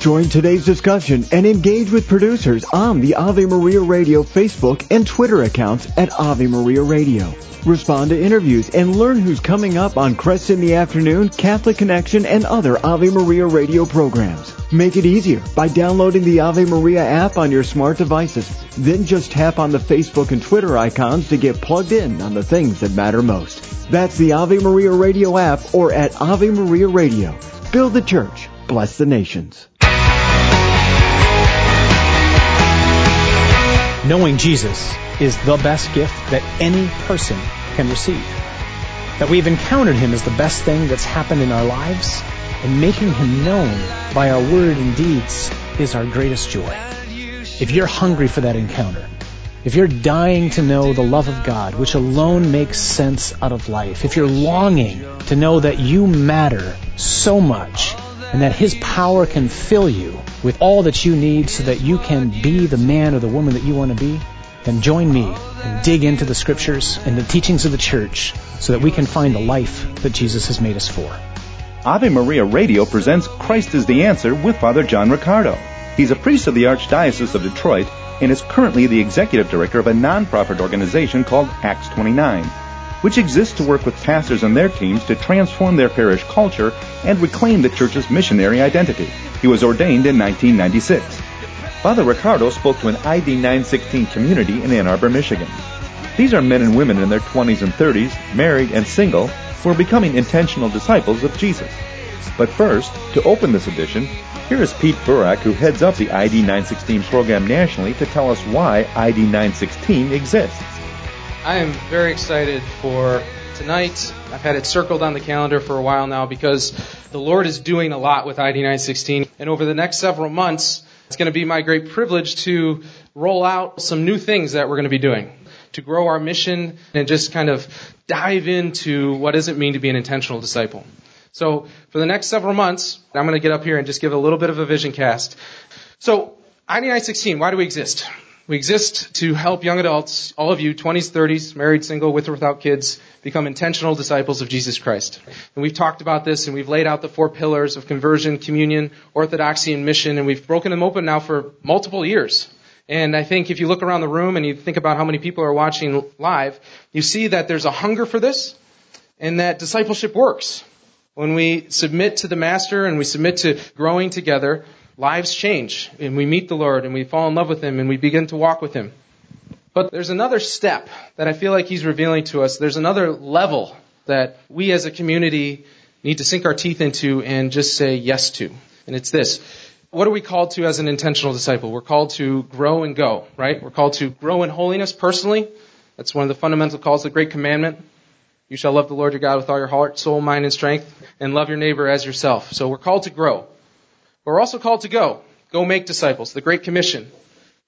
Join today's discussion and engage with producers on the Ave Maria Radio Facebook and Twitter accounts at Ave Maria Radio. Respond to interviews and learn who's coming up on Kresta in the Afternoon, Catholic Connection, and other Ave Maria radio programs. Make it easier by downloading the Ave Maria app on your smart devices. Then just tap on the Facebook and Twitter icons to get plugged in on the things that matter most. That's the Ave Maria Radio app or at Ave Maria Radio. Build the church. Bless the nations. Knowing Jesus is the best gift that any person can receive. That we've encountered Him is the best thing that's happened in our lives, and making Him known by our word and deeds is our greatest joy. If you're hungry for that encounter, if you're dying to know the love of God, which alone makes sense out of life, if you're longing to know that you matter so much and that His power can fill you with all that you need so that you can be the man or the woman that you want to be, then join me and dig into the scriptures and the teachings of the church so that we can find the life that Jesus has made us for. Ave Maria Radio presents Christ is the Answer with Father John Riccardo. He's a priest of the Archdiocese of Detroit and is currently the executive director of a nonprofit organization called Acts 29, which exists to work with pastors and their teams to transform their parish culture and reclaim the church's missionary identity. He was ordained in 1996. Father Riccardo spoke to an ID 916 community in Ann Arbor, Michigan. These are men and women in their 20s and 30s, married and single, who are becoming intentional disciples of Jesus. But first, to open this edition, here is Pete Burak, who heads up the ID 916 program nationally, to tell us why ID 916 exists. I am very excited for tonight. I've had it circled on the calendar for a while now because the Lord is doing a lot with ID 916. And over the next several months, it's going to be my great privilege to roll out some new things that we're going to be doing to grow our mission and just kind of dive into what does it mean to be an intentional disciple. So for the next several months, I'm going to get up here and just give a little bit of a vision cast. So ID 916, why do we exist? We exist to help young adults, all of you, 20s, 30s, married, single, with or without kids, become intentional disciples of Jesus Christ. And we've talked about this and we've laid out the four pillars of conversion, communion, orthodoxy, and mission, and we've broken them open now for multiple years. And I think if you look around the room and you think about how many people are watching live, you see that there's a hunger for this and that discipleship works. When we submit to the Master and we submit to growing together, lives change and we meet the Lord and we fall in love with Him and we begin to walk with Him. But there's another step that I feel like He's revealing to us. There's another level that we as a community need to sink our teeth into and just say yes to. And it's this. What are we called to as an intentional disciple? We're called to grow and go, right? We're called to grow in holiness personally. That's one of the fundamental calls, the great commandment. You shall love the Lord your God with all your heart, soul, mind, and strength, and love your neighbor as yourself. So we're called to grow. But we're also called to go. Go make disciples. The Great Commission.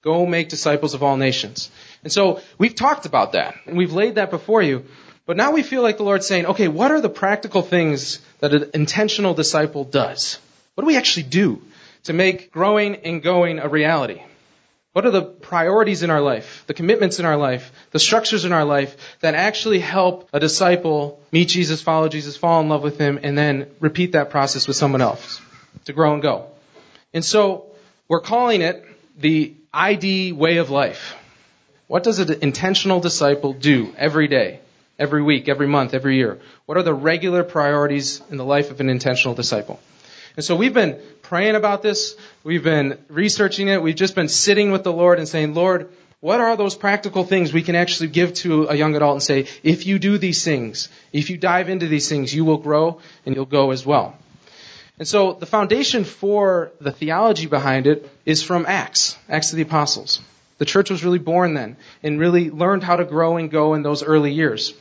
Go make disciples of all nations. And so we've talked about that, and we've laid that before you. But now we feel like the Lord's saying, okay, what are the practical things that an intentional disciple does? What do we actually do to make growing and going a reality? What are the priorities in our life, the commitments in our life, the structures in our life that actually help a disciple meet Jesus, follow Jesus, fall in love with Him, and then repeat that process with someone else to grow and go? And so we're calling it the ID way of life. What does an intentional disciple do every day, every week, every month, every year? What are the regular priorities in the life of an intentional disciple? And so we've been praying about this. We've been researching it. We've just been sitting with the Lord and saying, Lord, what are those practical things we can actually give to a young adult and say, if you do these things, if you dive into these things, you will grow and you'll go as well. And so the foundation for the theology behind it is from Acts, Acts of the Apostles. The church was really born then and really learned how to grow and go in those early years.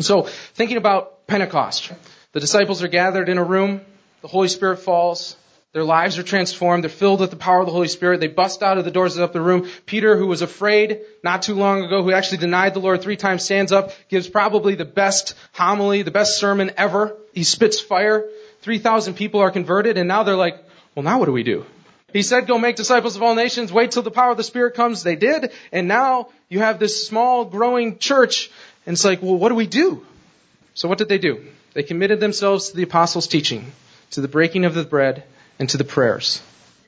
So thinking about Pentecost, the disciples are gathered in a room, the Holy Spirit falls, their lives are transformed, they're filled with the power of the Holy Spirit, they bust out of the doors of the room. Peter, who was afraid not too long ago, who actually denied the Lord three times, stands up, gives probably the best homily, the best sermon ever. He spits fire. 3,000 people are converted, and now they're like, well, now what do we do? He said, go make disciples of all nations, wait till the power of the Spirit comes. They did, and now you have this small, growing church, and it's like, well, what do we do? So what did they do? They committed themselves to the apostles' teaching, to the breaking of the bread, and to the prayers.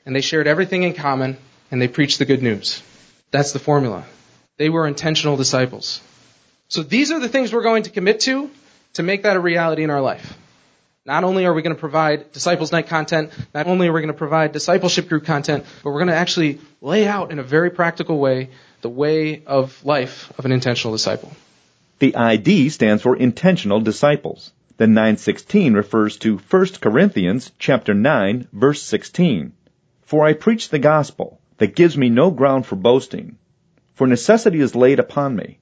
and they shared everything in common, and they preached the good news. That's the formula. They were intentional disciples. So these are the things we're going to commit to to make that a reality in our life. Not only are we going to provide Disciples Night content, not only are we going to provide discipleship group content, but we're going to actually lay out in a very practical way the way of life of an intentional disciple. The ID stands for intentional disciples. The 916 refers to 1 Corinthians chapter 9 verse 16. For I preach the gospel that gives me no ground for boasting, for necessity is laid upon me.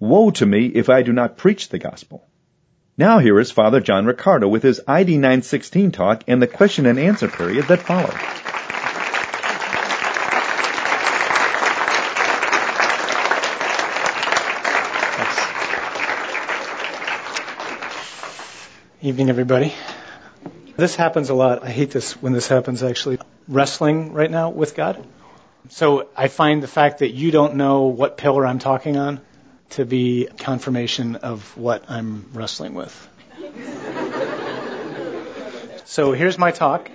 Woe to me if I do not preach the gospel. Now here is Father John Riccardo with his ID 916 talk and the question and answer period that followed. Evening, everybody. This happens a lot. I hate this when this happens, actually. Wrestling right now with God. So I find the fact that you don't know what pillar I'm talking on to be confirmation of what I'm wrestling with. So here's my talk.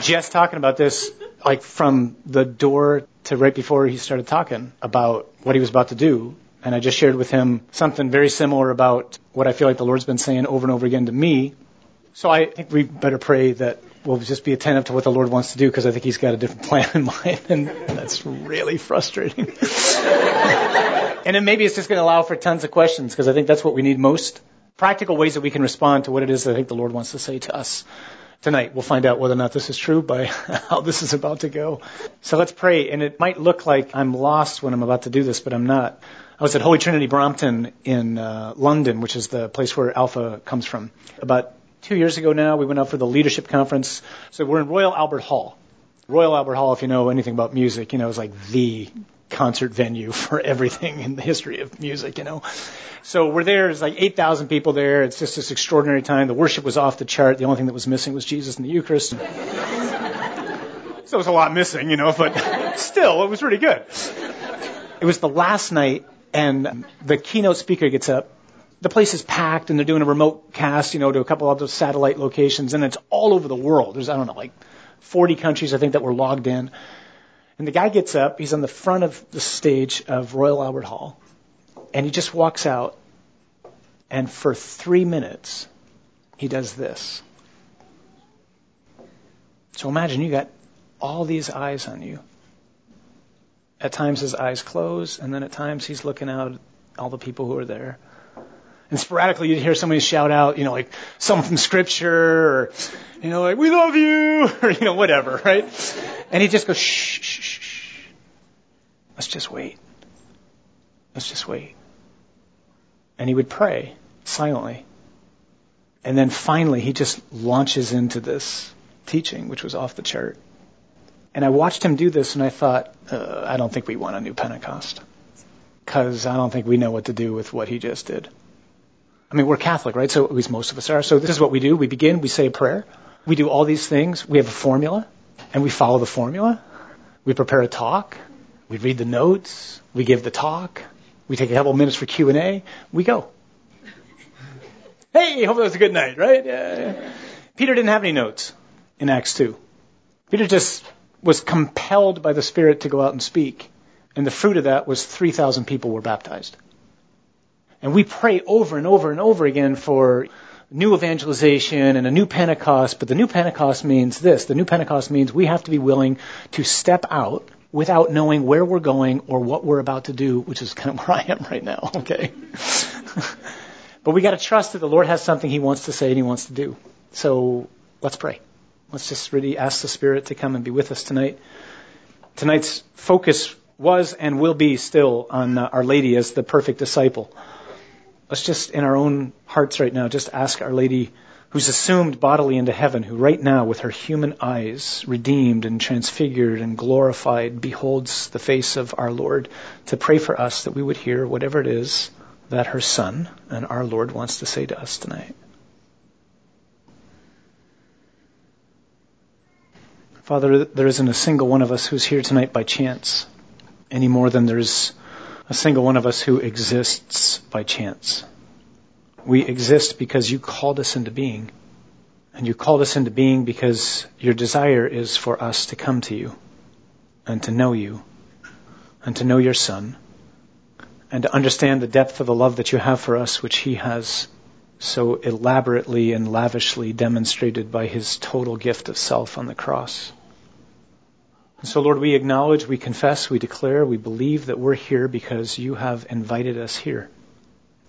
Just talking about this, like from the door to right before he started talking about what he was about to do. And I just shared with him something very similar about what I feel like the Lord's been saying over and over again to me. So I think we better pray that we'll just be attentive to what the Lord wants to do because I think He's got a different plan in mind. And that's really frustrating. and then maybe it's just going to allow for tons of questions because I think that's what we need most. Practical ways that we can respond to what it is that I think the Lord wants to say to us tonight. We'll find out whether or not this is true by how this is about to go. So let's pray. And it might look like I'm lost when I'm about to do this, but I'm not. I was at Holy Trinity Brompton in uh, London, which is the place where Alpha comes from. About two years ago now, we went out for the leadership conference. So we're in Royal Albert Hall. Royal Albert Hall, if you know anything about music, you know, is like the concert venue for everything in the history of music, you know. So we're there, there's like 8,000 people there. It's just this extraordinary time. The worship was off the chart. The only thing that was missing was Jesus and the Eucharist. so there was a lot missing, you know, but still, it was really good. It was the last night, and the keynote speaker gets up. The place is packed, and they're doing a remote cast, you know, to a couple of other satellite locations, and it's all over the world. There's, I don't know, like 40 countries, I think, that were logged in. And the guy gets up, he's on the front of the stage of Royal Albert Hall, and he just walks out, and for three minutes, he does this. So imagine you got all these eyes on you. At times his eyes close, and then at times he's looking out at all the people who are there. And sporadically you'd hear somebody shout out, you know, like something from scripture or, you know, like, we love you, or, you know, whatever, right? And he just goes, shh, shh, shh. Let's just wait. Let's just wait. And he would pray silently. And then finally he just launches into this teaching, which was off the chart. And I watched him do this and I thought, uh, I don't think we want a new Pentecost. Because I don't think we know what to do with what he just did. I mean, we're Catholic, right? So at least most of us are. So this is what we do. We begin, we say a prayer. We do all these things. We have a formula, and we follow the formula. We prepare a talk. We read the notes. We give the talk. We take a couple minutes for Q&A. We go. Hey, hope that was a good night, right? Yeah. Peter didn't have any notes in Acts 2. Peter just was compelled by the Spirit to go out and speak. And the fruit of that was 3,000 people were baptized. And we pray over and over and over again for new evangelization and a new Pentecost, but the new Pentecost means this. The new Pentecost means we have to be willing to step out without knowing where we're going or what we're about to do, which is kind of where I am right now, okay? but we gotta trust that the Lord has something He wants to say and He wants to do. So let's pray. Let's just really ask the Spirit to come and be with us tonight. Tonight's focus was and will be still on uh, Our Lady as the perfect disciple let's just, in our own hearts right now, just ask Our Lady, who's assumed bodily into heaven, who right now, with her human eyes, redeemed and transfigured and glorified, beholds the face of our Lord, to pray for us that we would hear whatever it is that her Son and our Lord wants to say to us tonight. Father, there isn't a single one of us who's here tonight by chance, any more than there's a single one of us who exists by chance. We exist because you called us into being. And you called us into being because your desire is for us to come to you and to know you and to know your Son and to understand the depth of the love that you have for us, which He has so elaborately and lavishly demonstrated by His total gift of self on the cross. And so, Lord, we acknowledge, we confess, we declare, we believe that we're here because you have invited us here.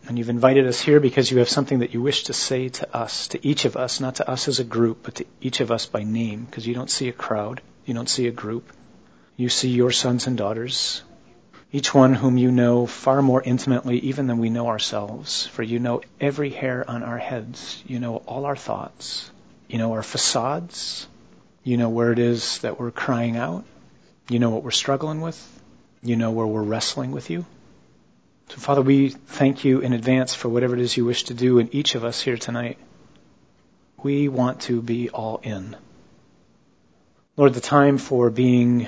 And you've invited us here because you have something that you wish to say to us, to each of us, not to us as a group, but to each of us by name, because you don't see a crowd, you don't see a group. You see your sons and daughters, each one whom you know far more intimately even than we know ourselves, for you know every hair on our heads, you know all our thoughts, you know our facades, you know where it is that we're crying out, you know what we're struggling with, you know where we're wrestling with you. So, Father, we thank you in advance for whatever it is you wish to do in each of us here tonight. We want to be all in. Lord, the time for being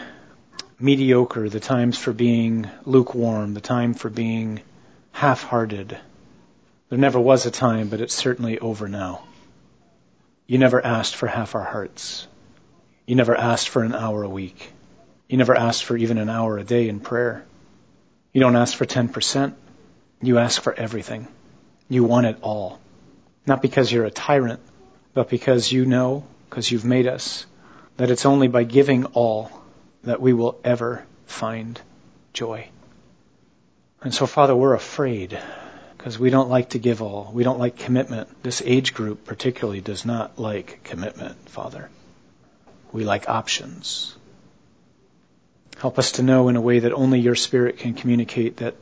mediocre, the times for being lukewarm, the time for being half hearted. There never was a time, but it's certainly over now. You never asked for half our hearts. You never asked for an hour a week. You never asked for even an hour a day in prayer. You don't ask for 10%. You ask for everything. You want it all. Not because you're a tyrant, but because you know, because you've made us, that it's only by giving all that we will ever find joy. And so, Father, we're afraid because we don't like to give all. We don't like commitment. This age group particularly does not like commitment, Father. We like options. Help us to know in a way that only your Spirit can communicate that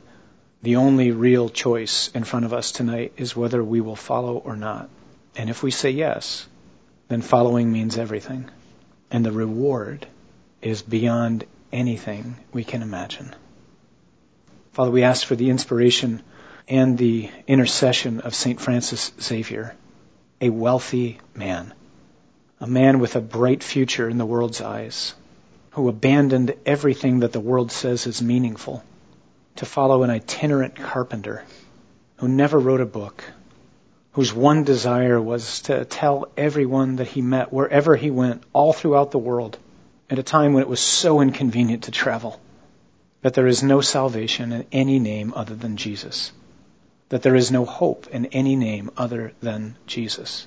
the only real choice in front of us tonight is whether we will follow or not. And if we say yes, then following means everything. And the reward is beyond anything we can imagine. Father, we ask for the inspiration and the intercession of St. Francis Xavier, a wealthy man, a man with a bright future in the world's eyes, who abandoned everything that the world says is meaningful to follow an itinerant carpenter who never wrote a book, whose one desire was to tell everyone that he met, wherever he went, all throughout the world, at a time when it was so inconvenient to travel, that there is no salvation in any name other than Jesus, that there is no hope in any name other than Jesus.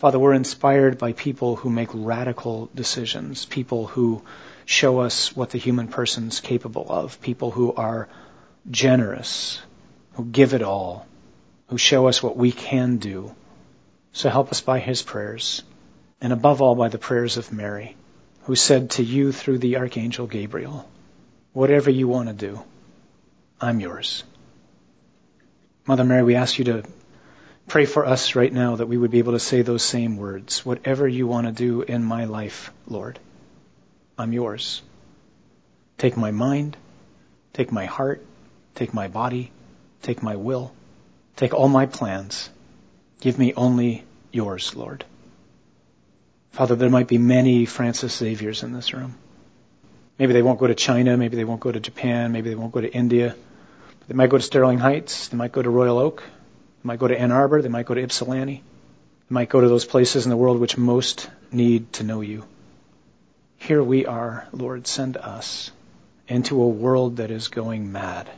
Father, we're inspired by people who make radical decisions, people who show us what the human person's capable of, people who are generous, who give it all, who show us what we can do. So help us by his prayers, and above all by the prayers of Mary who said to you through the Archangel Gabriel, Whatever you want to do, I'm yours. Mother Mary, we ask you to pray for us right now that we would be able to say those same words. Whatever you want to do in my life, Lord, I'm yours. Take my mind, take my heart, take my body, take my will, take all my plans. Give me only yours, Lord. Father, there might be many Francis Xaviers in this room. Maybe they won't go to China, maybe they won't go to Japan, maybe they won't go to India. They might go to Sterling Heights, they might go to Royal Oak, they might go to Ann Arbor, they might go to Ypsilanti. They might go to those places in the world which most need to know you. Here we are, Lord, send us into a world that is going mad.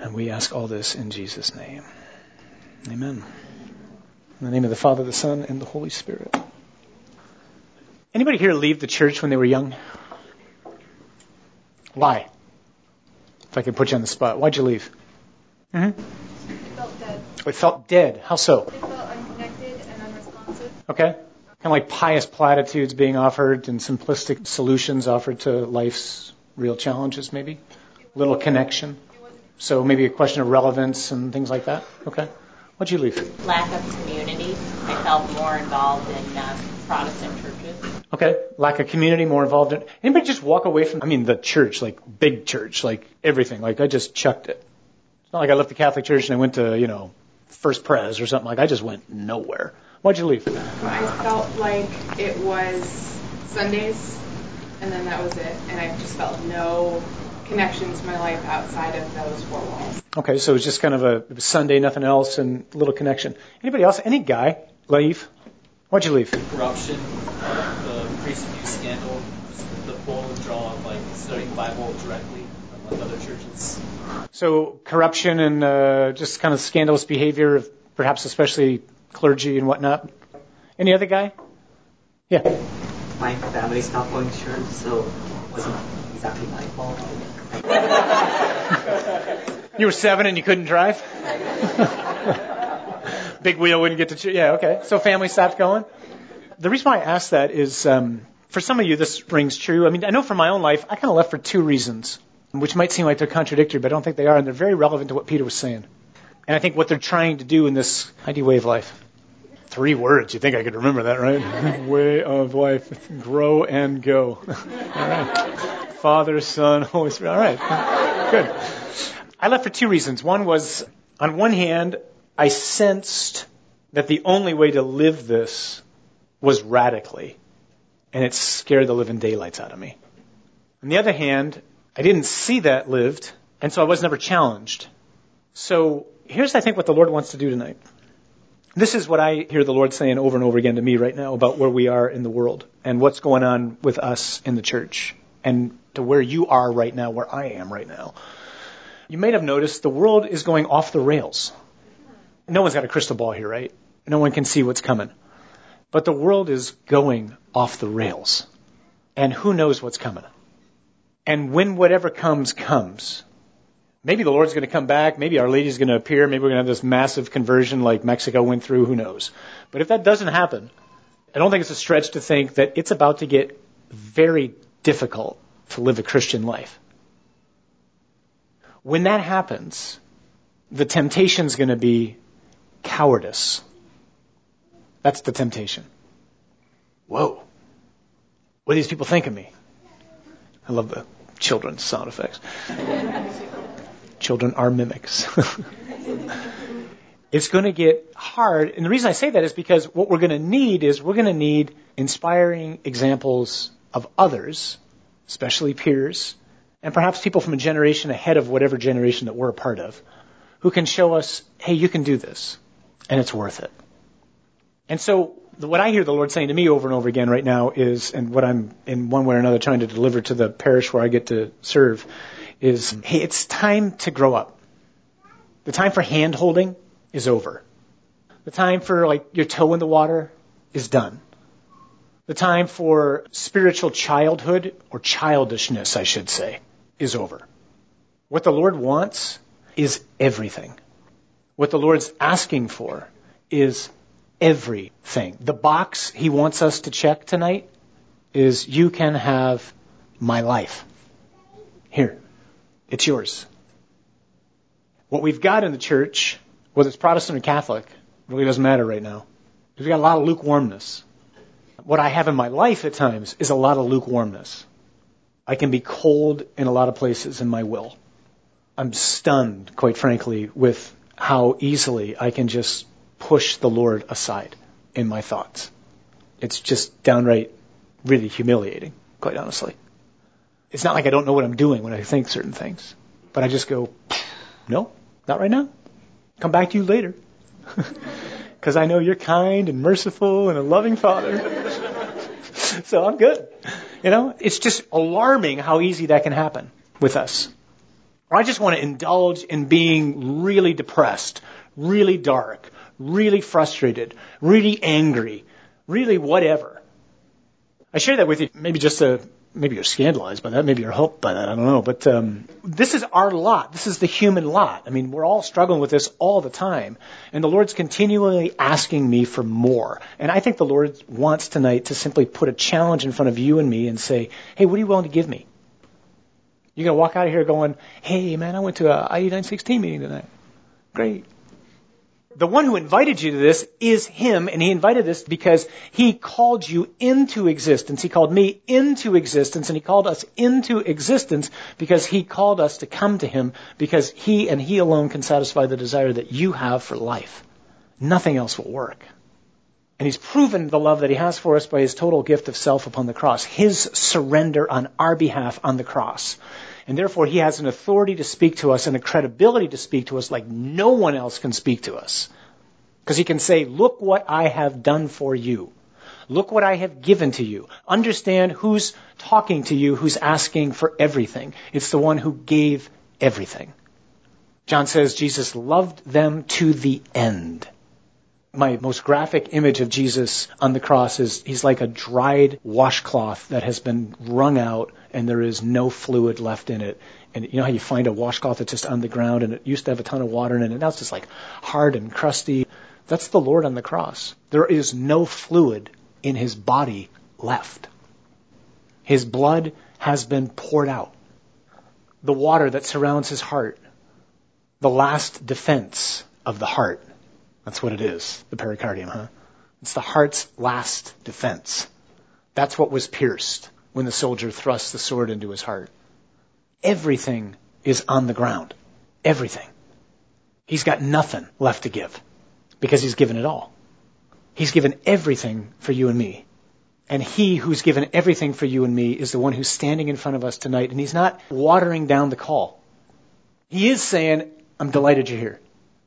And we ask all this in Jesus' name. Amen. In the name of the Father, the Son, and the Holy Spirit. Anybody here leave the church when they were young? Why? If I could put you on the spot, why'd you leave? Mm-hmm. It felt dead. It felt dead. How so? It felt unconnected and unresponsive. Okay. Kind of like pious platitudes being offered and simplistic solutions offered to life's real challenges, maybe? Little connection. So maybe a question of relevance and things like that? Okay. What'd you leave? Lack of community. I felt more involved in uh, Protestant churches. Okay. Lack of community, more involved in. Anybody just walk away from, I mean, the church, like big church, like everything. Like I just chucked it. It's not like I left the Catholic Church and I went to, you know, First Pres or something. Like I just went nowhere. Why'd you leave? I felt like it was Sundays and then that was it. And I just felt no connection to my life outside of those four walls. Okay, so it was just kind of a Sunday, nothing else, and little connection. Anybody else? Any guy leave? Why'd you leave? corruption, the priest abuse scandal, just the bold withdrawal of like studying the Bible directly from like other churches. So corruption and uh, just kind of scandalous behavior of perhaps especially clergy and whatnot. Any other guy? Yeah. my family stopped going to church, so it wasn't exactly my fault. You were seven and you couldn't drive? Big wheel wouldn't get to church. Yeah, okay. So family stopped going. The reason why I ask that is um, for some of you this rings true. I mean, I know for my own life, I kind of left for two reasons, which might seem like they're contradictory, but I don't think they are, and they're very relevant to what Peter was saying. And I think what they're trying to do in this ID way of life. Three words. You think I could remember that, right? way of life. Grow and go. All right. Father, Son, Holy Spirit. All right. Good. I left for two reasons. One was, on one hand, I sensed that the only way to live this was radically, and it scared the living daylights out of me. On the other hand, I didn't see that lived, and so I was never challenged. So here's, I think, what the Lord wants to do tonight. This is what I hear the Lord saying over and over again to me right now about where we are in the world and what's going on with us in the church and to where you are right now, where I am right now. You may have noticed the world is going off the rails. No one's got a crystal ball here, right? No one can see what's coming. But the world is going off the rails. And who knows what's coming? And when whatever comes, comes. Maybe the Lord's going to come back. Maybe Our Lady's going to appear. Maybe we're going to have this massive conversion like Mexico went through. Who knows? But if that doesn't happen, I don't think it's a stretch to think that it's about to get very difficult to live a Christian life. When that happens, the temptation's going to be cowardice. That's the temptation. Whoa. What do these people think of me? I love the children's sound effects. Children are mimics. it's going to get hard. And the reason I say that is because what we're going to need is we're going to need inspiring examples of others, especially peers, and perhaps people from a generation ahead of whatever generation that we're a part of, who can show us, hey, you can do this, and it's worth it. And so what I hear the Lord saying to me over and over again right now is, and what I'm in one way or another trying to deliver to the parish where I get to serve, is, mm-hmm. hey, it's time to grow up. The time for hand holding is over. The time for like your toe in the water is done. The time for spiritual childhood, or childishness, I should say, is over. What the Lord wants is everything. What the Lord's asking for is everything. The box He wants us to check tonight is you can have my life. Here. It's yours. What we've got in the church, whether it's Protestant or Catholic, really doesn't matter right now. We've got a lot of lukewarmness. What I have in my life at times is a lot of lukewarmness. I can be cold in a lot of places in my will. I'm stunned, quite frankly, with how easily I can just push the Lord aside in my thoughts. It's just downright really humiliating, quite honestly. It's not like I don't know what I'm doing when I think certain things, but I just go, no, not right now. Come back to you later. Because I know you're kind and merciful and a loving Father. so I'm good. You know, it's just alarming how easy that can happen with us. I just want to indulge in being really depressed, really dark, really frustrated, really angry, really whatever. I share that with you maybe just to maybe you're scandalized by that, maybe you're helped by that, I don't know. But um, this is our lot. This is the human lot. I mean, we're all struggling with this all the time, and the Lord's continually asking me for more. And I think the Lord wants tonight to simply put a challenge in front of you and me and say, "Hey, what are you willing to give me?" You're gonna walk out of here going, "Hey, man, I went to a ID 916 meeting tonight. Great the one who invited you to this is him, and he invited this because he called you into existence. He called me into existence, and he called us into existence because he called us to come to him because he and he alone can satisfy the desire that you have for life. Nothing else will work. And he's proven the love that he has for us by his total gift of self upon the cross, his surrender on our behalf on the cross. And therefore, he has an authority to speak to us and a credibility to speak to us like no one else can speak to us. Because he can say, look what I have done for you. Look what I have given to you. Understand who's talking to you, who's asking for everything. It's the one who gave everything. John says Jesus loved them to the end. My most graphic image of Jesus on the cross is he's like a dried washcloth that has been wrung out and there is no fluid left in it. And you know how you find a washcloth that's just on the ground and it used to have a ton of water in it and now it's just like hard and crusty. That's the Lord on the cross. There is no fluid in his body left. His blood has been poured out. The water that surrounds his heart, the last defense of the heart. That's what it is, the pericardium, huh? It's the heart's last defense. That's what was pierced when the soldier thrust the sword into his heart. Everything is on the ground. Everything. He's got nothing left to give because he's given it all. He's given everything for you and me. And he who's given everything for you and me is the one who's standing in front of us tonight. And he's not watering down the call. He is saying, I'm delighted you're here.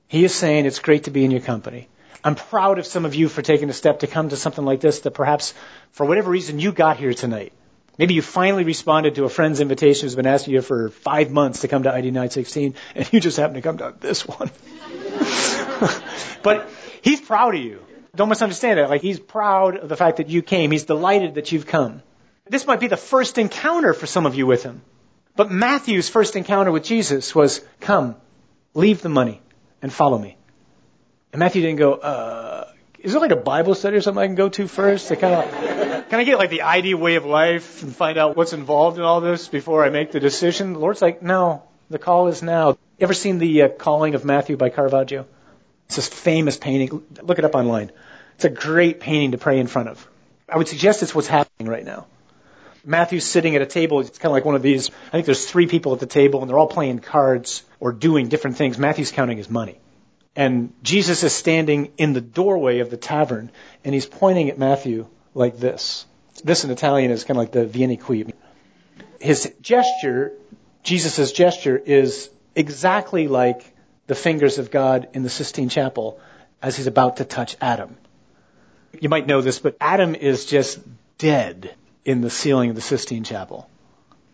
He is saying, it's great to be in your company. I'm proud of some of you for taking a step to come to something like this that perhaps for whatever reason you got here tonight. Maybe you finally responded to a friend's invitation who's been asking you for five months to come to ID 916 and you just happen to come to this one. but he's proud of you. Don't misunderstand it. Like he's proud of the fact that you came. He's delighted that you've come. This might be the first encounter for some of you with him. But Matthew's first encounter with Jesus was, come, leave the money and follow me. And Matthew didn't go, uh, is there like a Bible study or something I can go to first to kind of, can I get like the ID way of life and find out what's involved in all this before I make the decision? The Lord's like, no, the call is now. Ever seen the uh, calling of Matthew by Caravaggio? It's this famous painting. Look it up online. It's a great painting to pray in front of. I would suggest it's what's happening right now. Matthew's sitting at a table. It's kind of like one of these. I think there's three people at the table, and they're all playing cards or doing different things. Matthew's counting his money. And Jesus is standing in the doorway of the tavern, and he's pointing at Matthew like this. This in Italian is kind of like the Vieni qui. His gesture, Jesus' gesture, is exactly like the fingers of God in the Sistine Chapel as he's about to touch Adam. You might know this, but Adam is just dead in the ceiling of the Sistine Chapel.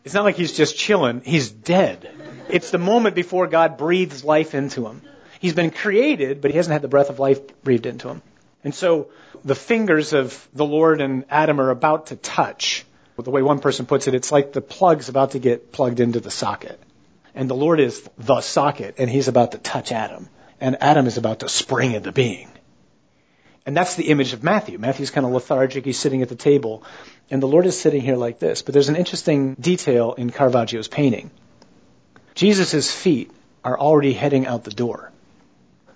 It's not like he's just chilling, he's dead. It's the moment before God breathes life into him. He's been created, but he hasn't had the breath of life breathed into him. And so the fingers of the Lord and Adam are about to touch. The way one person puts it, it's like the plug's about to get plugged into the socket. And the Lord is the socket, and he's about to touch Adam. And Adam is about to spring into being. And that's the image of Matthew. Matthew's kind of lethargic. He's sitting at the table. And the Lord is sitting here like this. But there's an interesting detail in Caravaggio's painting. Jesus' feet are already heading out the door.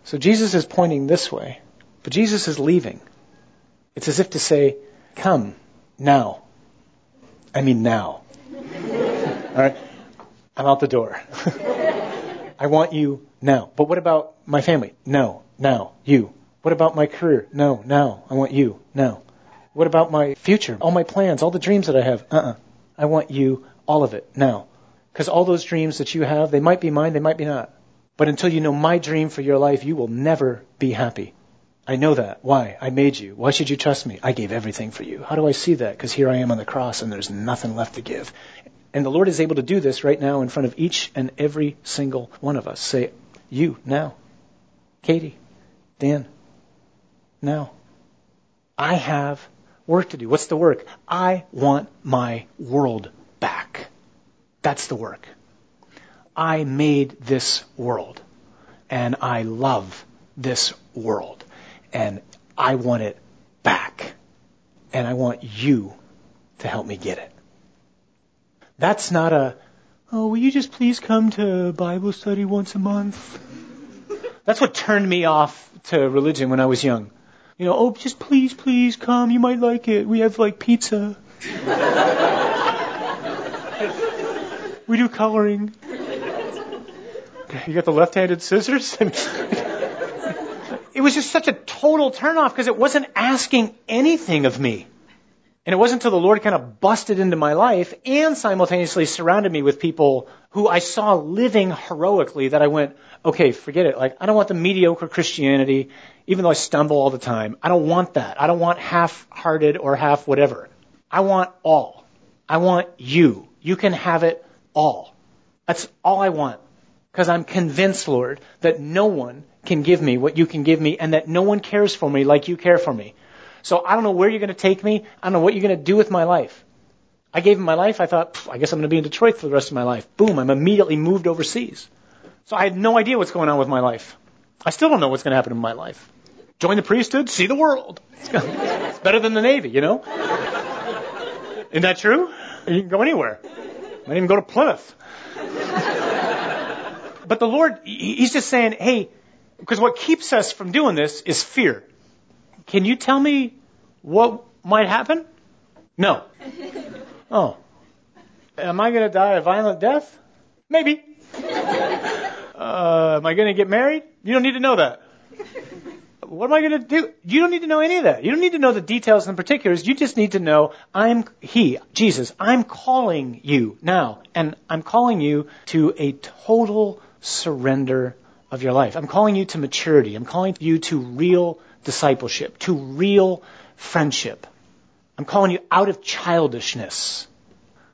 So Jesus is pointing this way, but Jesus is leaving. It's as if to say, Come, now. I mean, now. All right? I'm out the door. I want you now. But what about my family? No, now, you. What about my career? No, now. I want you now. What about my future? All my plans, all the dreams that I have? Uh uh-uh. uh I want you, all of it, now. Because all those dreams that you have, they might be mine, they might be not. But until you know my dream for your life, you will never be happy. I know that. Why? I made you. Why should you trust me? I gave everything for you. How do I see that? Because here I am on the cross and there's nothing left to give. And the Lord is able to do this right now in front of each and every single one of us. Say, you, now. Katie, Dan, now. I have work to do. What's the work? I want my world back. That's the work. I made this world and I love this world and I want it back. And I want you to help me get it. That's not a, oh, will you just please come to Bible study once a month? That's what turned me off to religion when I was young. You know, oh, just please, please come. You might like it. We have like pizza. we do coloring. You got the left-handed scissors? it was just such a total turnoff because it wasn't asking anything of me. And it wasn't until the Lord kind of busted into my life and simultaneously surrounded me with people who I saw living heroically that I went, okay, forget it. Like, I don't want the mediocre Christianity, even though I stumble all the time. I don't want that. I don't want half-hearted or half whatever. I want all. I want you. You can have it all. That's all I want. Because I'm convinced, Lord, that no one can give me what you can give me and that no one cares for me like you care for me. So I don't know where you're going to take me. I don't know what you're going to do with my life. I gave him my life. I thought, I guess I'm going to be in Detroit for the rest of my life. Boom, I'm immediately moved overseas. So I had no idea what's going on with my life. I still don't know what's going to happen in my life. Join the priesthood, see the world. It's better than the Navy, you know? Isn't that true? You can go anywhere. I might even go to Plymouth. but the Lord, He's just saying, hey, because what keeps us from doing this is fear. Can you tell me what might happen? No. Oh. Am I going to die a violent death? Maybe. Uh, am I going to get married? You don't need to know that. What am I going to do? You don't need to know any of that. You don't need to know the details and particulars. You just need to know I'm He, Jesus. I'm calling you now. And I'm calling you to a total surrender of your life. I'm calling you to maturity. I'm calling you to real discipleship, to real friendship. I'm calling you out of childishness.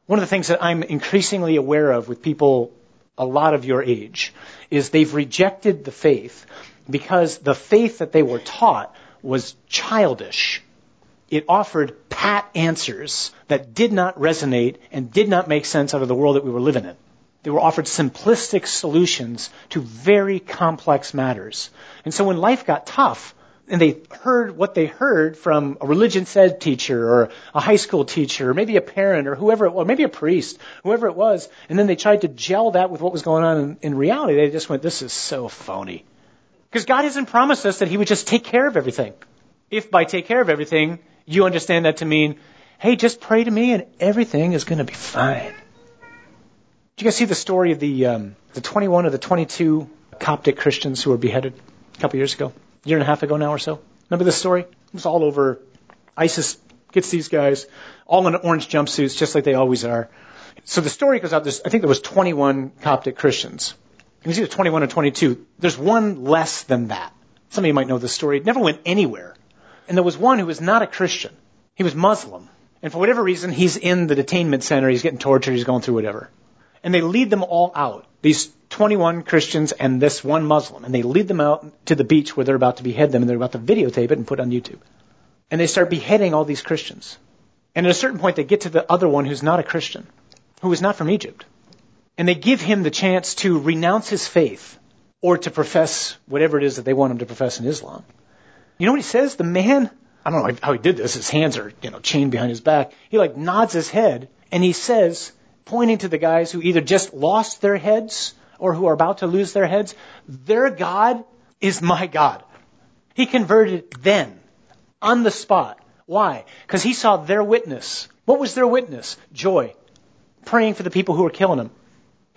One of the things that I'm increasingly aware of with people a lot of your age is they've rejected the faith because the faith that they were taught was childish. It offered pat answers that did not resonate and did not make sense out of the world that we were living in. They were offered simplistic solutions to very complex matters. And so when life got tough, and they heard what they heard from a religion said teacher or a high school teacher or maybe a parent or whoever it was, maybe a priest, whoever it was, and then they tried to gel that with what was going on in, in reality. They just went, this is so phony. Because God hasn't promised us that He would just take care of everything. If by take care of everything, you understand that to mean, hey, just pray to me and everything is going to be fine. Did you guys see the story of the, um, the 21 or the 22 Coptic Christians who were beheaded a couple years ago? Year and a half ago now or so. Remember this story? It was all over. ISIS gets these guys all in orange jumpsuits, just like they always are. So the story goes out. There's, I think there was 21 Coptic Christians. It was either 21 or 22. There's one less than that. Some of you might know this story. It never went anywhere. And there was one who was not a Christian. He was Muslim. And for whatever reason, he's in the detainment center. He's getting tortured. He's going through whatever. And they lead them all out. These 21 Christians and this one Muslim, and they lead them out to the beach where they're about to behead them, and they're about to videotape it and put it on YouTube. And they start beheading all these Christians. And at a certain point, they get to the other one who's not a Christian, who is not from Egypt. And they give him the chance to renounce his faith or to profess whatever it is that they want him to profess in Islam. You know what he says? The man, I don't know how he did this. His hands are, you know, chained behind his back. He like nods his head and he says, pointing to the guys who either just lost their heads or who are about to lose their heads, their God is my God. He converted then, on the spot. Why? Because he saw their witness. What was their witness? Joy. Praying for the people who were killing him.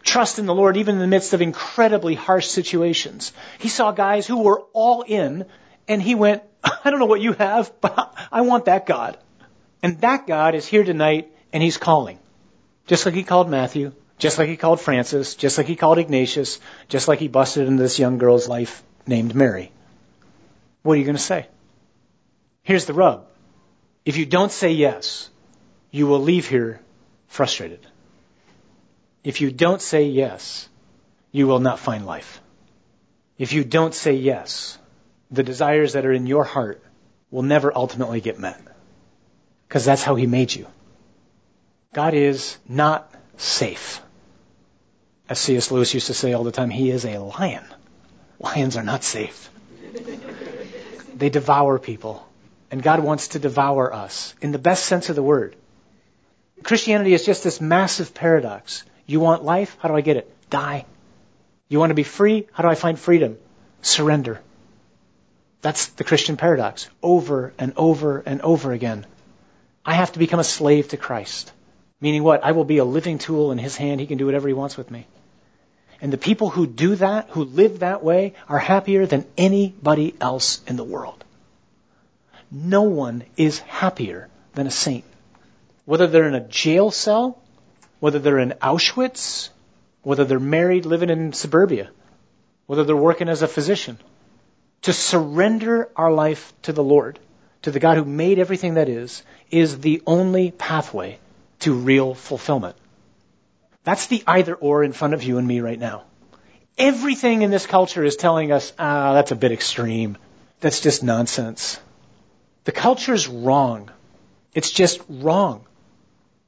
Trust in the Lord even in the midst of incredibly harsh situations. He saw guys who were all in, and he went, I don't know what you have, but I want that God. And that God is here tonight, and he's calling. Just like he called Matthew, just like he called Francis, just like he called Ignatius, just like he busted into this young girl's life named Mary. What are you going to say? Here's the rub. If you don't say yes, you will leave here frustrated. If you don't say yes, you will not find life. If you don't say yes, the desires that are in your heart will never ultimately get met. Because that's how he made you. God is not safe. As C.S. Lewis used to say all the time, he is a lion. Lions are not safe. They devour people. And God wants to devour us in the best sense of the word. Christianity is just this massive paradox. You want life? How do I get it? Die. You want to be free? How do I find freedom? Surrender. That's the Christian paradox. Over and over and over again. I have to become a slave to Christ. Meaning what? I will be a living tool in his hand. He can do whatever he wants with me. And the people who do that, who live that way, are happier than anybody else in the world. No one is happier than a saint. whether they're in a jail cell, whether they're in Auschwitz, whether they're married living in suburbia, whether they're working as a physician, to surrender our life to the Lord, to the God who made everything that is, is the only pathway to real fulfillment. That's the either or in front of you and me right now. Everything in this culture is telling us, ah, that's a bit extreme. That's just nonsense. The culture's wrong. It's just wrong.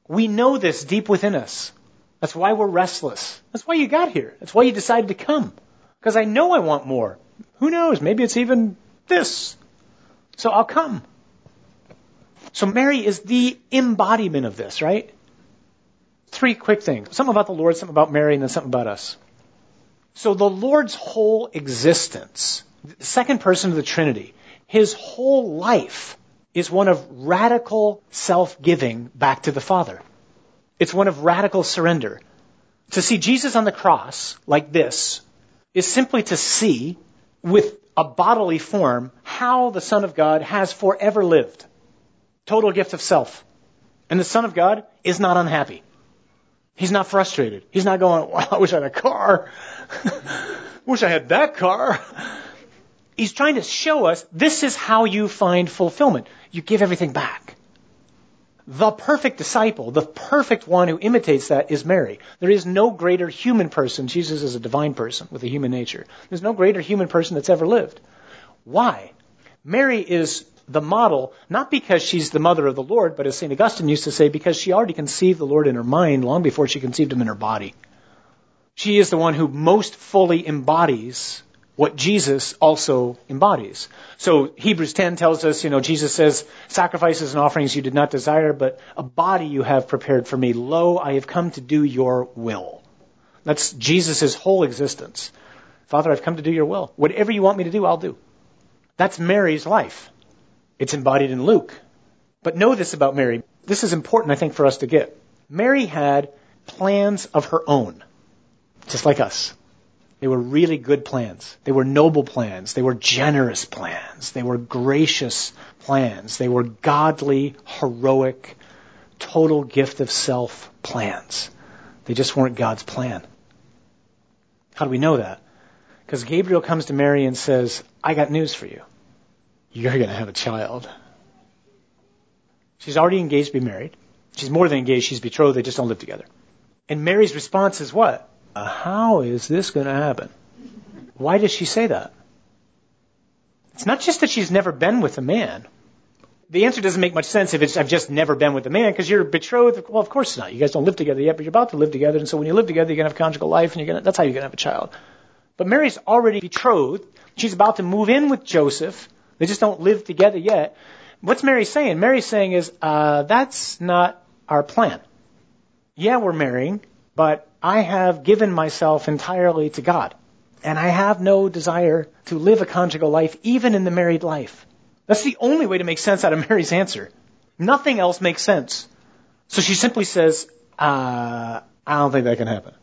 We know this deep within us. That's why we're restless. That's why you got here. That's why you decided to come. Because I know I want more. Who knows? Maybe it's even this. So I'll come. So Mary is the embodiment of this, right? Three quick things. Something about the Lord, something about Mary, and then something about us. So the Lord's whole existence, the second person of the Trinity, his whole life is one of radical self-giving back to the Father. It's one of radical surrender. To see Jesus on the cross like this is simply to see with a bodily form how the Son of God has forever lived. Total gift of self. And the Son of God is not unhappy. He's not frustrated. He's not going, I wish I had a car. wish I had that car. He's trying to show us this is how you find fulfillment. You give everything back. The perfect disciple, the perfect one who imitates that is Mary. There is no greater human person. Jesus is a divine person with a human nature. There's no greater human person that's ever lived. Why? Mary is the model, not because she's the mother of the Lord, but as St. Augustine used to say, because she already conceived the Lord in her mind long before she conceived him in her body. She is the one who most fully embodies what Jesus also embodies. So Hebrews 10 tells us, you know, Jesus says, sacrifices and offerings you did not desire, but a body you have prepared for me. Lo, I have come to do your will. That's Jesus' whole existence. Father, I've come to do your will. Whatever you want me to do, I'll do. That's Mary's life. It's embodied in Luke. But know this about Mary. This is important, I think, for us to get. Mary had plans of her own, just like us. They were really good plans. They were noble plans. They were generous plans. They were gracious plans. They were godly, heroic, total gift of self plans. They just weren't God's plan. How do we know that? Because Gabriel comes to Mary and says, I got news for you. You're going to have a child. She's already engaged to be married. She's more than engaged, she's betrothed, they just don't live together. And Mary's response is what? Uh, how is this going to happen? Why does she say that? It's not just that she's never been with a man. The answer doesn't make much sense if it's I've just never been with a man because you're betrothed. Well, of course not. You guys don't live together yet, but you're about to live together, and so when you live together, you're gonna have conjugal life, and you're gonna that's how you're gonna have a child. But Mary's already betrothed. She's about to move in with Joseph. They just don't live together yet. What's Mary saying? Mary's saying is uh, that's not our plan. Yeah, we're marrying, but I have given myself entirely to God. And I have no desire to live a conjugal life, even in the married life. That's the only way to make sense out of Mary's answer. Nothing else makes sense. So she simply says, uh, I don't think that can happen.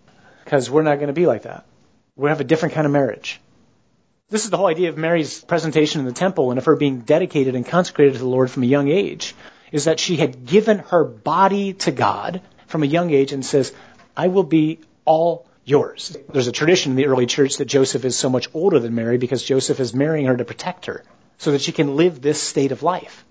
Because we're not going to be like that. We have a different kind of marriage. This is the whole idea of Mary's presentation in the temple and of her being dedicated and consecrated to the Lord from a young age, is that she had given her body to God from a young age and says, I will be all yours. There's a tradition in the early church that Joseph is so much older than Mary because Joseph is marrying her to protect her so that she can live this state of life.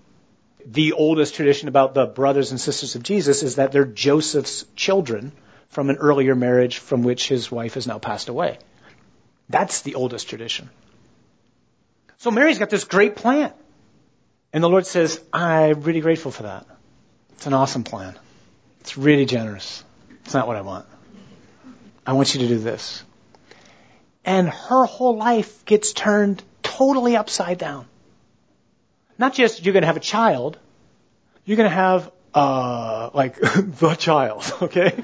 The oldest tradition about the brothers and sisters of Jesus is that they're Joseph's children from an earlier marriage from which his wife has now passed away. That's the oldest tradition. So Mary's got this great plan. And the Lord says, I'm really grateful for that. It's an awesome plan. It's really generous. It's not what I want. I want you to do this. And her whole life gets turned totally upside down. Not just you're going to have a child, you're going to have uh, like the child, okay?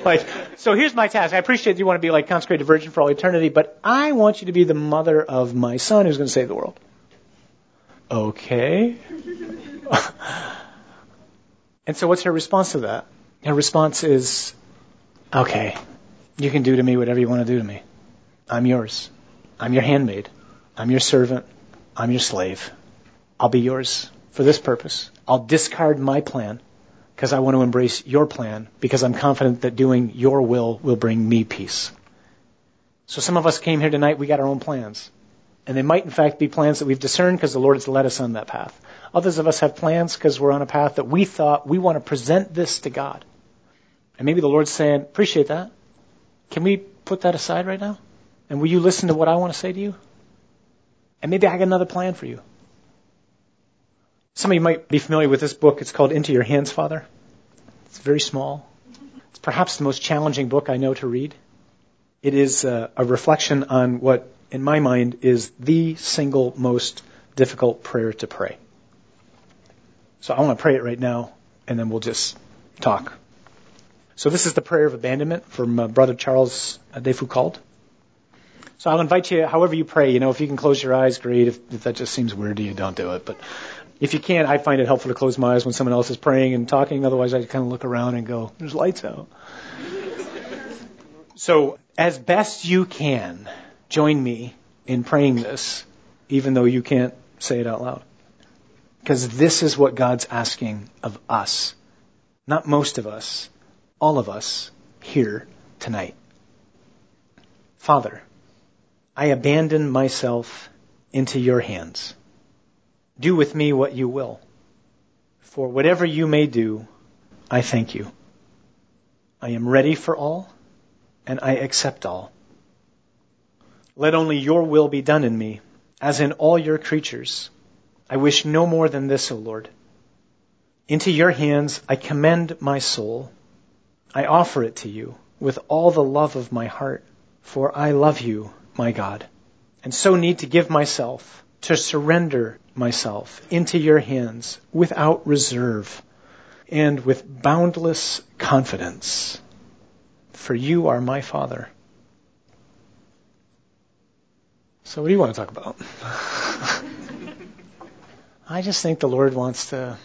like, so here's my task. I appreciate you want to be like consecrated virgin for all eternity, but I want you to be the mother of my son who's going to save the world. Okay. and so what's her response to that? Her response is, Okay, you can do to me whatever you want to do to me. I'm yours. I'm your handmaid. I'm your servant. I'm your slave. I'll be yours for this purpose. I'll discard my plan because I want to embrace your plan because I'm confident that doing your will will bring me peace. So some of us came here tonight, we got our own plans. And they might in fact be plans that we've discerned because the Lord has led us on that path. Others of us have plans because we're on a path that we thought we want to present this to God. And maybe the Lord's saying, appreciate that. Can we put that aside right now? And will you listen to what I want to say to you? And maybe I got another plan for you. Some of you might be familiar with this book. It's called Into Your Hands, Father. It's very small. It's perhaps the most challenging book I know to read. It is a, a reflection on what, in my mind, is the single most difficult prayer to pray. So I want to pray it right now, and then we'll just talk. So this is the prayer of abandonment from uh, Brother Charles de Foucauld. So I'll invite you, however you pray, you know, if you can close your eyes, great. If, if that just seems weird to you, don't do it. But if you can't, I find it helpful to close my eyes when someone else is praying and talking. Otherwise, I kind of look around and go, there's lights out. so as best you can, join me in praying this, even though you can't say it out loud. Because this is what God's asking of us. Not most of us, all of us here tonight. Father, I abandon myself into your hands. Do with me what you will. For whatever you may do, I thank you. I am ready for all, and I accept all. Let only your will be done in me, as in all your creatures. I wish no more than this, O Lord. Into your hands I commend my soul. I offer it to you with all the love of my heart, for I love you, my God, and so need to give myself, to surrender myself into your hands without reserve and with boundless confidence. For you are my Father. So, what do you want to talk about? I just think the Lord wants to,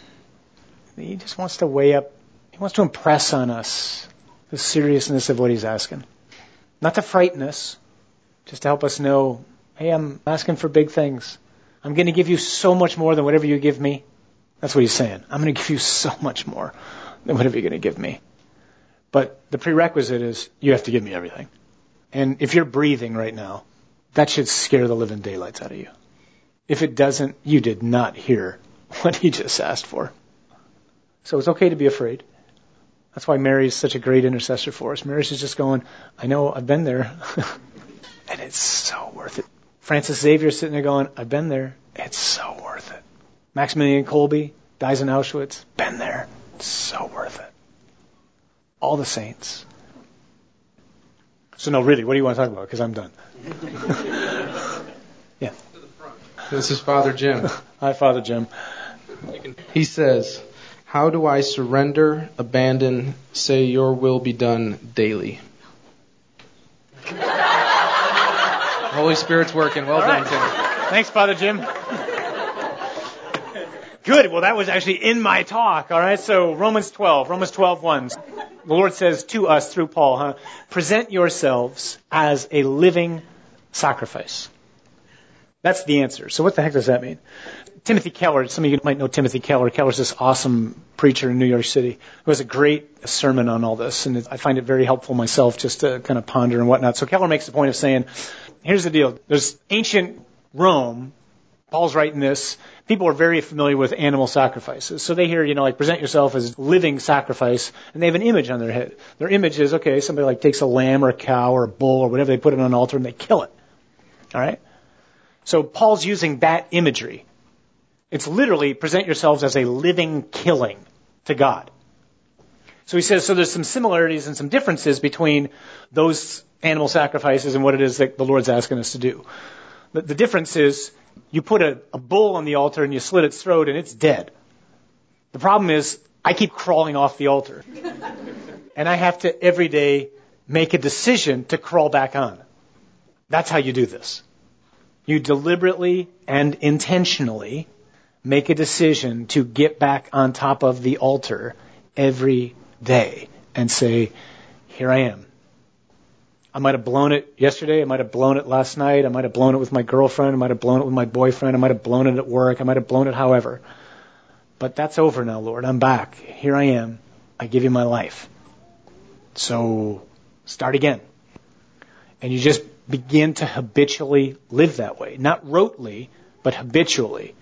He just wants to weigh up, He wants to impress on us the seriousness of what He's asking. Not to frighten us, just to help us know, hey, I'm asking for big things. I'm going to give you so much more than whatever you give me. That's what he's saying. I'm going to give you so much more than whatever you're going to give me. But the prerequisite is you have to give me everything. And if you're breathing right now, that should scare the living daylights out of you. If it doesn't, you did not hear what he just asked for. So it's okay to be afraid. That's why Mary is such a great intercessor for us. Mary's just going, I know, I've been there. and it's so worth it. Francis Xavier sitting there going, I've been there. It's so worth it. Maximilian Kolbe dies in Auschwitz. Been there. It's so worth it. All the saints. So no, really, what do you want to talk about? Because I'm done. yeah. This is Father Jim. Hi, Father Jim. He says, How do I surrender, abandon, say your will be done daily? Holy Spirit's working. Well All done, right. Tim. Thanks, Father Jim. Good. Well, that was actually in my talk. All right. So Romans 12, Romans 12, 1. The Lord says to us through Paul, huh? Present yourselves as a living sacrifice. That's the answer. So what the heck does that mean? Timothy Keller, some of you might know Timothy Keller. Keller's this awesome preacher in New York City who has a great sermon on all this, and I find it very helpful myself just to kind of ponder and whatnot. So Keller makes the point of saying, here's the deal. There's ancient Rome. Paul's writing this. People are very familiar with animal sacrifices. So they hear, you know, like present yourself as living sacrifice, and they have an image on their head. Their image is, okay, somebody like takes a lamb or a cow or a bull or whatever, they put it on an altar and they kill it. All right? So Paul's using that imagery. It's literally present yourselves as a living killing to God. So he says, so there's some similarities and some differences between those animal sacrifices and what it is that the Lord's asking us to do. The, the difference is you put a, a bull on the altar and you slit its throat and it's dead. The problem is I keep crawling off the altar. and I have to every day make a decision to crawl back on. That's how you do this. You deliberately and intentionally make a decision to get back on top of the altar every day and say, Here I am. I might have blown it yesterday. I might have blown it last night. I might have blown it with my girlfriend. I might have blown it with my boyfriend. I might have blown it at work. I might have blown it however. But that's over now, Lord. I'm back. Here I am. I give you my life. So start again. And you just begin to habitually live that way. Not rotely, but habitually.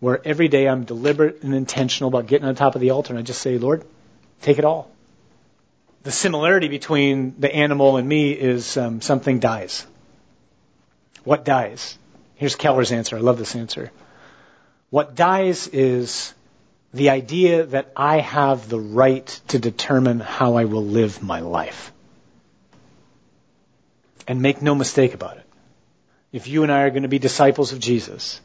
Where every day I'm deliberate and intentional about getting on top of the altar and I just say, Lord, take it all. The similarity between the animal and me is um, something dies. What dies? Here's Keller's answer. I love this answer. What dies is the idea that I have the right to determine how I will live my life. And make no mistake about it. If you and I are going to be disciples of Jesus,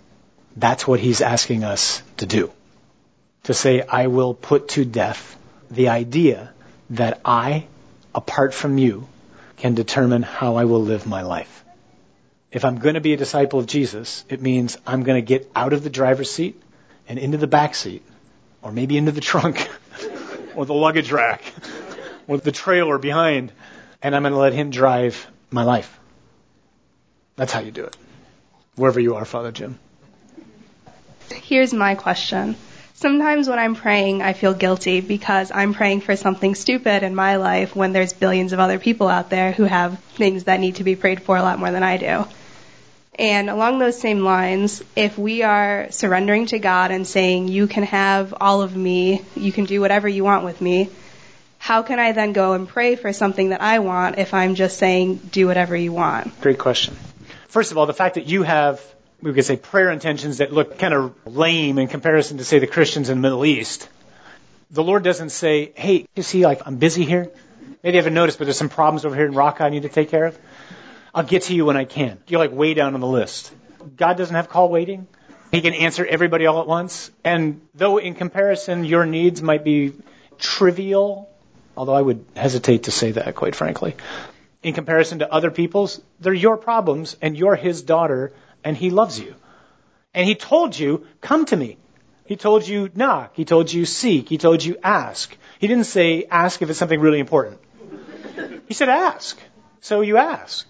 that's what he's asking us to do. To say, I will put to death the idea that I, apart from you, can determine how I will live my life. If I'm going to be a disciple of Jesus, it means I'm going to get out of the driver's seat and into the back seat, or maybe into the trunk, or the luggage rack, or the trailer behind, and I'm going to let Him drive my life. That's how you do it. Wherever you are, Father Jim. Here's my question. Sometimes when I'm praying, I feel guilty because I'm praying for something stupid in my life when there's billions of other people out there who have things that need to be prayed for a lot more than I do. And along those same lines, if we are surrendering to God and saying, You can have all of me, you can do whatever you want with me, how can I then go and pray for something that I want if I'm just saying, Do whatever you want? Great question. First of all, the fact that you have, we could say, prayer intentions that look kind of lame in comparison to, say, the Christians in the Middle East. The Lord doesn't say, Hey, you see, like, I'm busy here. Maybe you haven't noticed, but there's some problems over here in Raqqa I need to take care of. I'll get to you when I can. You're like way down on the list. God doesn't have call waiting. He can answer everybody all at once. And though in comparison your needs might be trivial, although I would hesitate to say that quite frankly, in comparison to other people's, they're your problems and you're his daughter and he loves you. And he told you, come to me. He told you knock. He told you seek. He told you ask. He didn't say ask if it's something really important. He said ask. So you ask.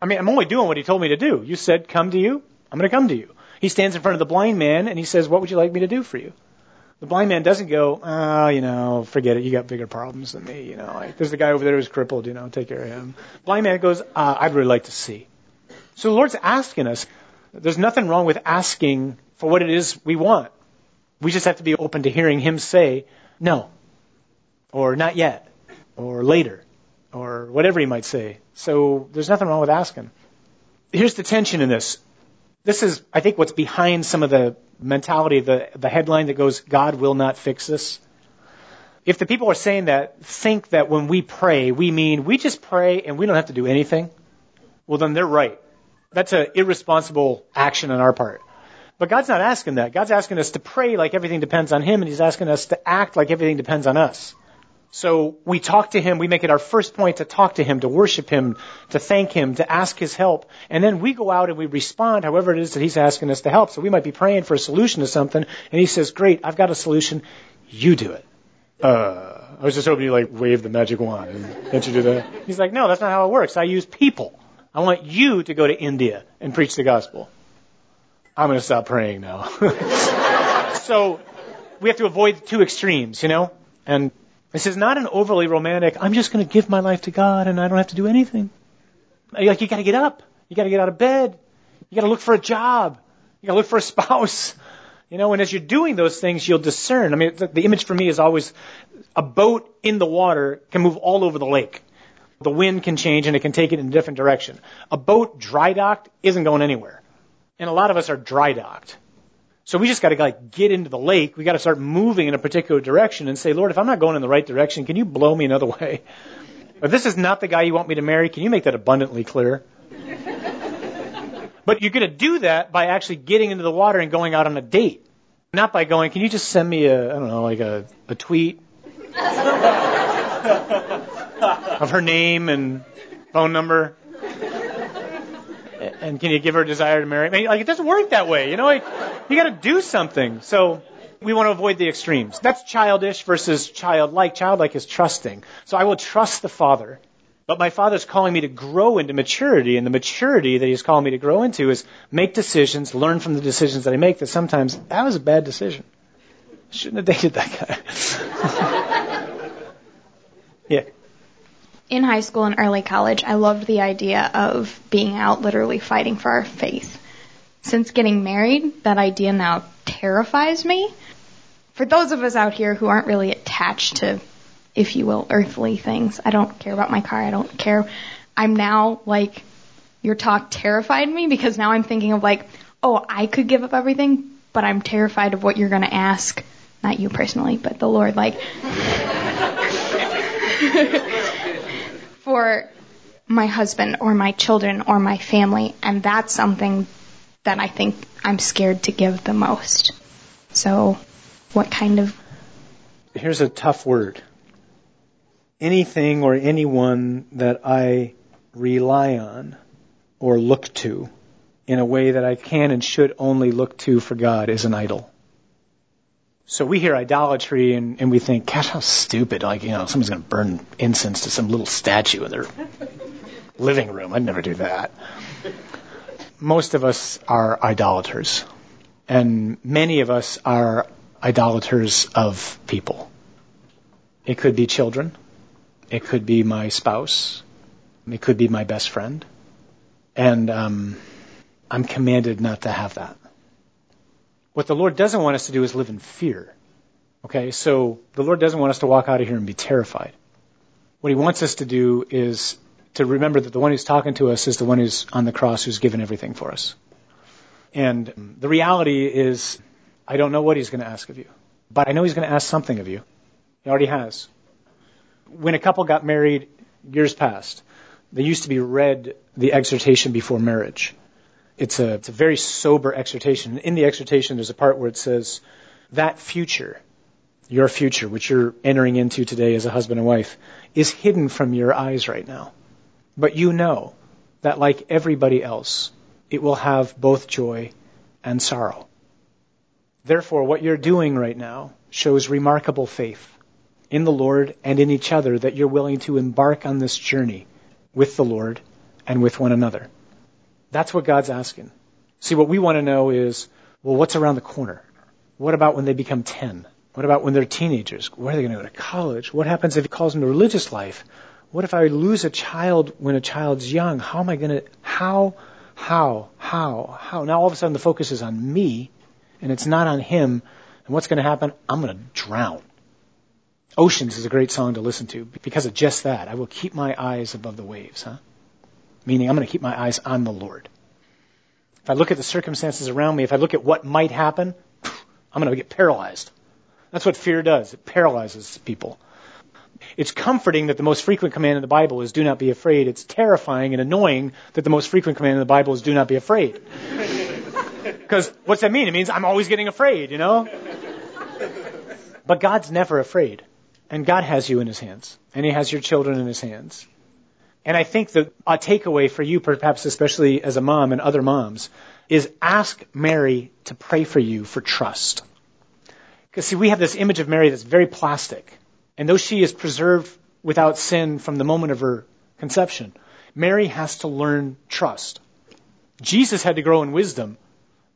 I mean, I'm only doing what he told me to do. You said, come to you. I'm going to come to you. He stands in front of the blind man and he says, what would you like me to do for you? The blind man doesn't go, oh, you know, forget it. You got bigger problems than me. You know, like, there's the guy over there who's crippled. You know, take care of him. Blind man goes, uh, I'd really like to see. So the Lord's asking us. There's nothing wrong with asking for what it is we want. We just have to be open to hearing Him say, no, or not yet, or later, or whatever He might say. So there's nothing wrong with asking. Here's the tension in this. This is, I think, what's behind some of the mentality, the, the headline that goes, God will not fix this. If the people are saying that, think that when we pray, we mean we just pray and we don't have to do anything, well, then they're right. That's an irresponsible action on our part. But God's not asking that. God's asking us to pray like everything depends on Him, and He's asking us to act like everything depends on us. So we talk to him, we make it our first point to talk to him, to worship him, to thank him, to ask his help. And then we go out and we respond however it is that he's asking us to help. So we might be praying for a solution to something, and he says, Great, I've got a solution. You do it. Uh, I was just hoping you like wave the magic wand. And don't you do that? He's like, No, that's not how it works. I use people. I want you to go to India and preach the gospel. I'm going to stop praying now. so we have to avoid the two extremes, you know? And this is not an overly romantic, I'm just going to give my life to God and I don't have to do anything. Like, you got to get up. You got to get out of bed. You got to look for a job. You got to look for a spouse. You know, and as you're doing those things, you'll discern. I mean, the, the image for me is always a boat in the water can move all over the lake. The wind can change and it can take it in a different direction. A boat dry docked isn't going anywhere. And a lot of us are dry docked. So we just got to like get into the lake. We got to start moving in a particular direction and say, Lord, if I'm not going in the right direction, can you blow me another way? If this is not the guy you want me to marry, can you make that abundantly clear? but you're going to do that by actually getting into the water and going out on a date. Not by going, can you just send me a, I don't know, like a, a tweet of her name and phone number? and can you give her a desire to marry? I mean, like it doesn't work that way, you know. Like you got to do something. So we want to avoid the extremes. That's childish versus childlike. Childlike is trusting. So I will trust the Father. But my Father's calling me to grow into maturity, and the maturity that He's calling me to grow into is make decisions, learn from the decisions that I make. That sometimes that was a bad decision. Shouldn't have dated that guy. Yeah. In high school and early college, I loved the idea of being out literally fighting for our faith. Since getting married, that idea now terrifies me. For those of us out here who aren't really attached to, if you will, earthly things, I don't care about my car, I don't care. I'm now like, your talk terrified me because now I'm thinking of like, oh, I could give up everything, but I'm terrified of what you're going to ask. Not you personally, but the Lord, like, for my husband or my children or my family. And that's something that I think I'm scared to give the most. So, what kind of. Here's a tough word. Anything or anyone that I rely on or look to in a way that I can and should only look to for God is an idol. So we hear idolatry and, and we think, gosh, how stupid. Like, you know, someone's going to burn incense to some little statue in their living room. I'd never do that. Most of us are idolaters. And many of us are idolaters of people. It could be children. It could be my spouse. It could be my best friend. And um, I'm commanded not to have that. What the Lord doesn't want us to do is live in fear. Okay, so the Lord doesn't want us to walk out of here and be terrified. What He wants us to do is to remember that the one who's talking to us is the one who's on the cross who's given everything for us. And the reality is, I don't know what He's going to ask of you, but I know He's going to ask something of you. He already has. When a couple got married years past, they used to be read the exhortation before marriage it's a, it's a very sober exhortation. In the exhortation, there's a part where it says, that future, your future, which you're entering into today as a husband and wife, is hidden from your eyes right now. But you know that like everybody else, it will have both joy and sorrow. Therefore, what you're doing right now shows remarkable faith in the Lord and in each other that you're willing to embark on this journey with the Lord and with one another. That's what God's asking. See, what we want to know is, well, what's around the corner? What about when they become 10? What about when they're teenagers? Where are they going to go to college? What happens if he calls them to religious life? What if I lose a child when a child's young? How am I going to, how, how, how, how? Now all of a sudden the focus is on me and it's not on him. And what's going to happen? I'm going to drown. Oceans is a great song to listen to because of just that. I will keep my eyes above the waves, huh? Meaning I'm going to keep my eyes on the Lord. If I look at the circumstances around me, if I look at what might happen, I'm going to get paralyzed. That's what fear does. It paralyzes people. It's comforting that the most frequent command in the Bible is do not be afraid. It's terrifying and annoying that the most frequent command in the Bible is do not be afraid. Because what's that mean? It means I'm always getting afraid, you know? But God's never afraid. And God has you in his hands. And he has your children in his hands. And I think the a takeaway for you, perhaps especially as a mom and other moms, is ask Mary to pray for you for trust. Because see, we have this image of Mary that's very plastic. And though she is preserved without sin from the moment of her conception, Mary has to learn trust. Jesus had to grow in wisdom.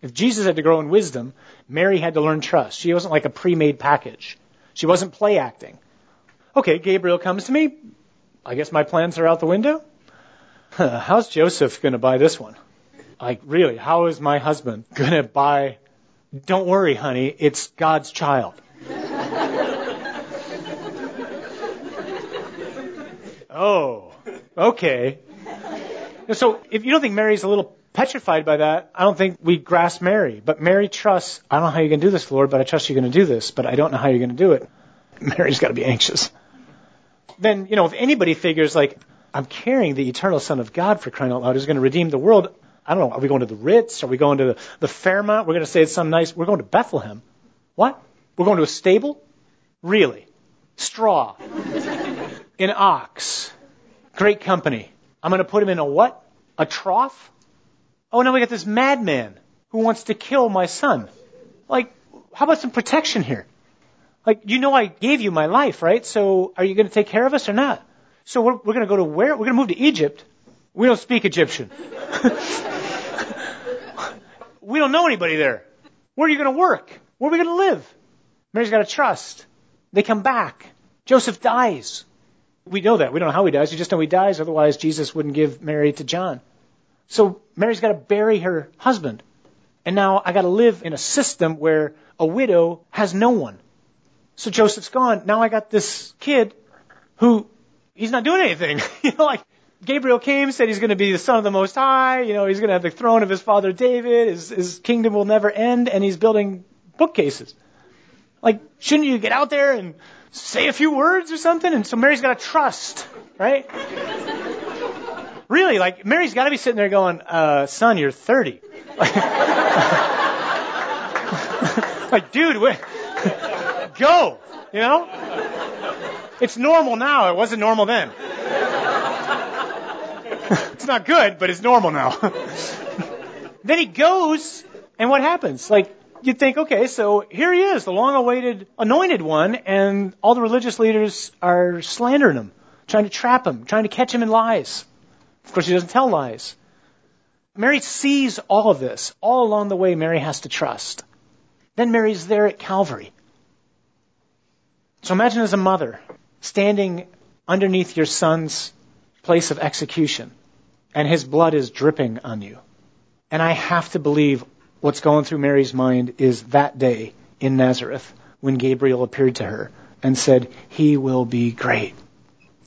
If Jesus had to grow in wisdom, Mary had to learn trust. She wasn't like a pre-made package. She wasn't play acting. Okay, Gabriel comes to me. I guess my plans are out the window? How's Joseph going to buy this one? Like, really, how is my husband going to buy? Don't worry, honey, it's God's child. oh, okay. So if you don't think Mary's a little petrified by that, I don't think we grasp Mary. But Mary trusts, I don't know how you're going to do this, Lord, but I trust you're going to do this, but I don't know how you're going to do it. Mary's got to be anxious then, you know, if anybody figures like, I'm carrying the eternal Son of God for crying out loud who's going to redeem the world, I don't know, are we going to the Ritz? Are we going to the, the Fairmont? We're going to say it's some nice, we're going to Bethlehem. What? We're going to a stable? Really? Straw. An ox. Great company. I'm going to put him in a what? A trough? Oh, now we got this madman who wants to kill my son. Like, how about some protection here? Like, you know I gave you my life, right? So are you going to take care of us or not? So we're, we're going to go to where? We're going to move to Egypt. We don't speak Egyptian. we don't know anybody there. Where are you going to work? Where are we going to live? Mary's got to trust. They come back. Joseph dies. We know that. We don't know how he dies. We just know he dies. Otherwise, Jesus wouldn't give Mary to John. So Mary's got to bury her husband. And now I got to live in a system where a widow has no one. So Joseph's gone. Now I got this kid who he's not doing anything. you know, like Gabriel came, said he's going to be the son of the Most High. You know, he's going to have the throne of his father David. His, his kingdom will never end, and he's building bookcases. Like, shouldn't you get out there and say a few words or something? And so Mary's got to trust, right? really, like Mary's got to be sitting there going, uh, "Son, you're 30." like, dude, wait, go. You know? It's normal now. It wasn't normal then. it's not good, but it's normal now. then he goes, and what happens? Like, you'd think, okay, so here he is, the long awaited anointed one, and all the religious leaders are slandering him, trying to trap him, trying to catch him in lies. Of course, he doesn't tell lies. Mary sees all of this. All along the way, Mary has to trust. Then Mary's there at Calvary. So imagine as a mother standing underneath your son's place of execution, and his blood is dripping on you. And I have to believe what's going through Mary's mind is that day in Nazareth when Gabriel appeared to her and said, He will be great.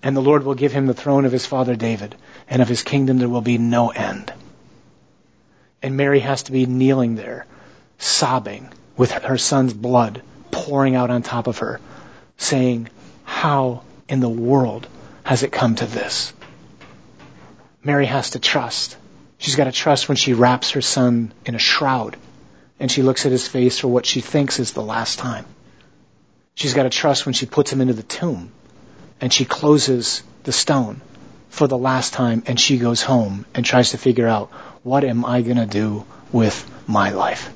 And the Lord will give him the throne of his father David, and of his kingdom there will be no end. And Mary has to be kneeling there, sobbing, with her son's blood pouring out on top of her, saying, How in the world has it come to this? Mary has to trust. She's got to trust when she wraps her son in a shroud and she looks at his face for what she thinks is the last time. She's got to trust when she puts him into the tomb and she closes the stone for the last time and she goes home and tries to figure out what am I going to do with my life?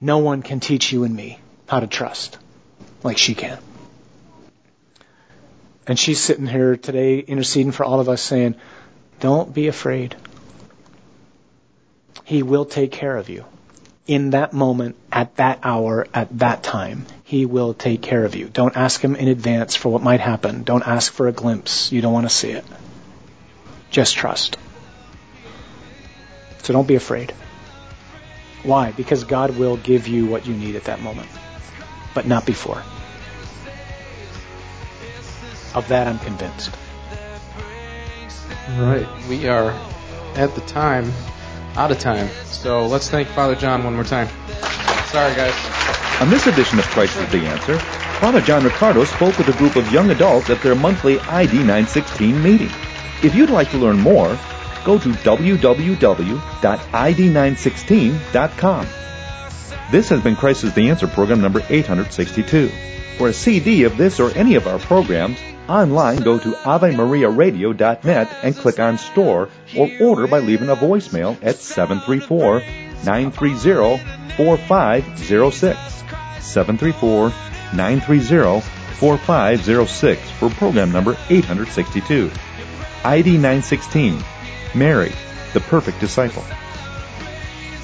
No one can teach you and me how to trust like she can. And she's sitting here today interceding for all of us saying, don't be afraid. He will take care of you. In that moment, at that hour, at that time, He will take care of you. Don't ask Him in advance for what might happen. Don't ask for a glimpse. You don't want to see it. Just trust. So don't be afraid. Why? Because God will give you what you need at that moment, but not before. Of that, I'm convinced. Right. we are at the time, out of time. So let's thank Father John one more time. Sorry, guys. On this edition of Christ is the Answer, Father John Riccardo spoke with a group of young adults at their monthly ID 916 meeting. If you'd like to learn more, go to www.id916.com. This has been Christ is the Answer program number 862. For a CD of this or any of our programs, online go to AveMariaRadio.net and click on Store or order by leaving a voicemail at 734 930 4506. 734 930 4506 for program number 862. ID 916 Mary, the perfect disciple.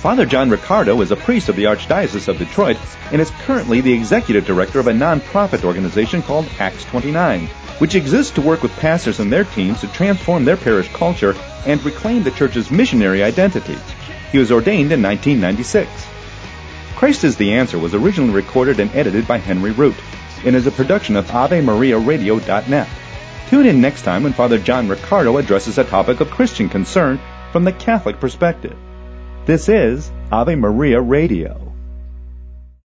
Father John Riccardo is a priest of the Archdiocese of Detroit and is currently the executive director of a nonprofit organization called Acts 29, which exists to work with pastors and their teams to transform their parish culture and reclaim the church's missionary identity. He was ordained in 1996. Christ is the Answer was originally recorded and edited by Henry Root and is a production of AveMariaRadio.net. Tune in next time when Father John Riccardo addresses a topic of Christian concern from the Catholic perspective. This is Ave Maria Radio.